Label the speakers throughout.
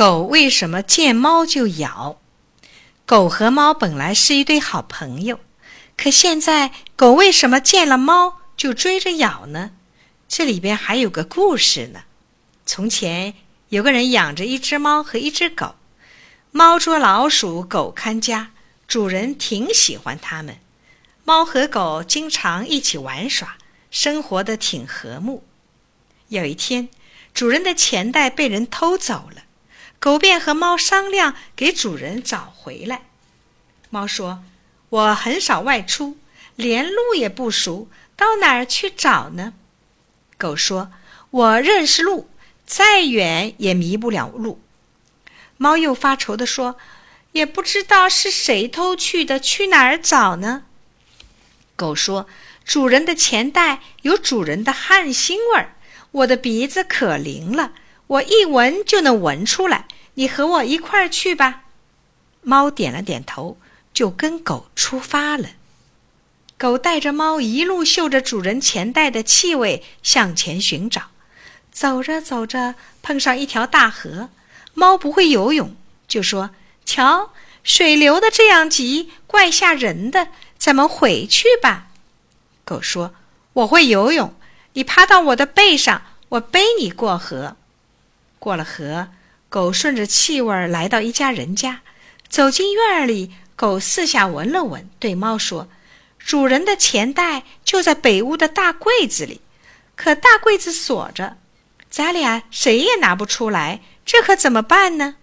Speaker 1: 狗为什么见猫就咬？狗和猫本来是一对好朋友，可现在狗为什么见了猫就追着咬呢？这里边还有个故事呢。从前有个人养着一只猫和一只狗，猫捉老鼠，狗看家，主人挺喜欢它们。猫和狗经常一起玩耍，生活的挺和睦。有一天，主人的钱袋被人偷走了。狗便和猫商量，给主人找回来。猫说：“我很少外出，连路也不熟，到哪儿去找呢？”狗说：“我认识路，再远也迷不了路。”猫又发愁地说：“也不知道是谁偷去的，去哪儿找呢？”狗说：“主人的钱袋有主人的汗腥味儿，我的鼻子可灵了。”我一闻就能闻出来，你和我一块儿去吧。猫点了点头，就跟狗出发了。狗带着猫一路嗅着主人钱袋的气味向前寻找。走着走着，碰上一条大河。猫不会游泳，就说：“瞧，水流的这样急，怪吓人的。咱们回去吧。”狗说：“我会游泳，你趴到我的背上，我背你过河。”过了河，狗顺着气味来到一家人家，走进院里，狗四下闻了闻，对猫说：“主人的钱袋就在北屋的大柜子里，可大柜子锁着，咱俩谁也拿不出来，这可怎么办呢？”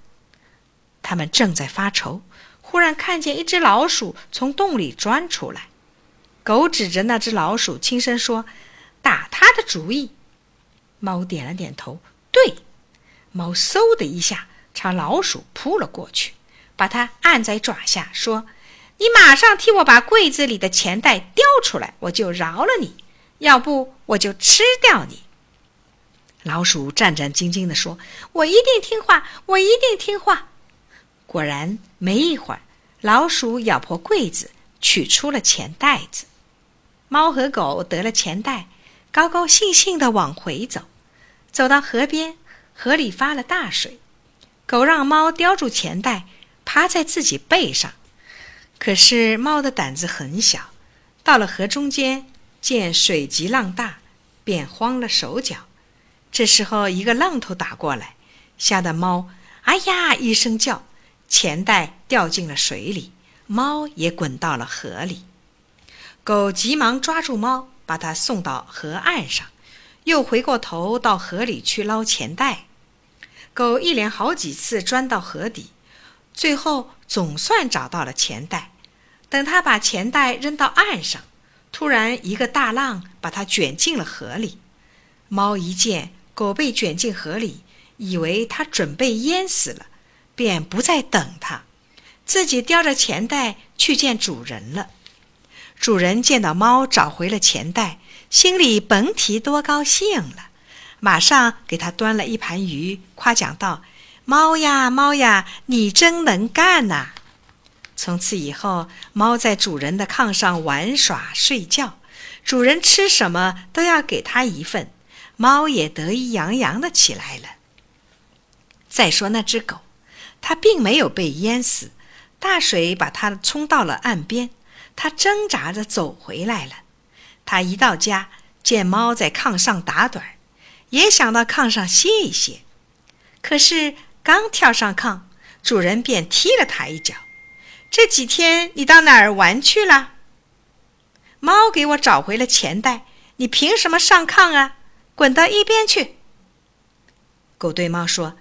Speaker 1: 他们正在发愁，忽然看见一只老鼠从洞里钻出来，狗指着那只老鼠，轻声说：“打他的主意。”猫点了点头，对。猫嗖的一下朝老鼠扑了过去，把它按在爪下，说：“你马上替我把柜子里的钱袋叼出来，我就饶了你；要不，我就吃掉你。”老鼠战战兢兢地说：“我一定听话，我一定听话。”果然，没一会儿，老鼠咬破柜子，取出了钱袋子。猫和狗得了钱袋，高高兴兴地往回走，走到河边。河里发了大水，狗让猫叼住钱袋，趴在自己背上。可是猫的胆子很小，到了河中间，见水急浪大，便慌了手脚。这时候一个浪头打过来，吓得猫“哎呀”一声叫，钱袋掉进了水里，猫也滚到了河里。狗急忙抓住猫，把它送到河岸上，又回过头到河里去捞钱袋。狗一连好几次钻到河底，最后总算找到了钱袋。等他把钱袋扔到岸上，突然一个大浪把它卷进了河里。猫一见狗被卷进河里，以为它准备淹死了，便不再等它，自己叼着钱袋去见主人了。主人见到猫找回了钱袋，心里甭提多高兴了。马上给他端了一盘鱼，夸奖道：“猫呀，猫呀，你真能干呐！”从此以后，猫在主人的炕上玩耍睡觉，主人吃什么都要给它一份，猫也得意洋洋的起来了。再说那只狗，它并没有被淹死，大水把它冲到了岸边，它挣扎着走回来了。它一到家，见猫在炕上打盹。也想到炕上歇一歇，可是刚跳上炕，主人便踢了他一脚。这几天你到哪儿玩去了？猫给我找回了钱袋，你凭什么上炕啊？滚到一边去！狗对猫说：“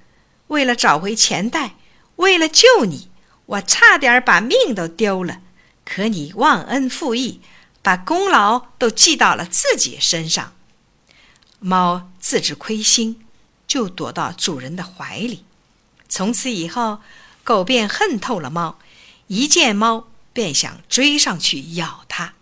Speaker 1: 为了找回钱袋，为了救你，我差点把命都丢了。可你忘恩负义，把功劳都记到了自己身上。”猫自知亏心，就躲到主人的怀里。从此以后，狗便恨透了猫，一见猫便想追上去咬它。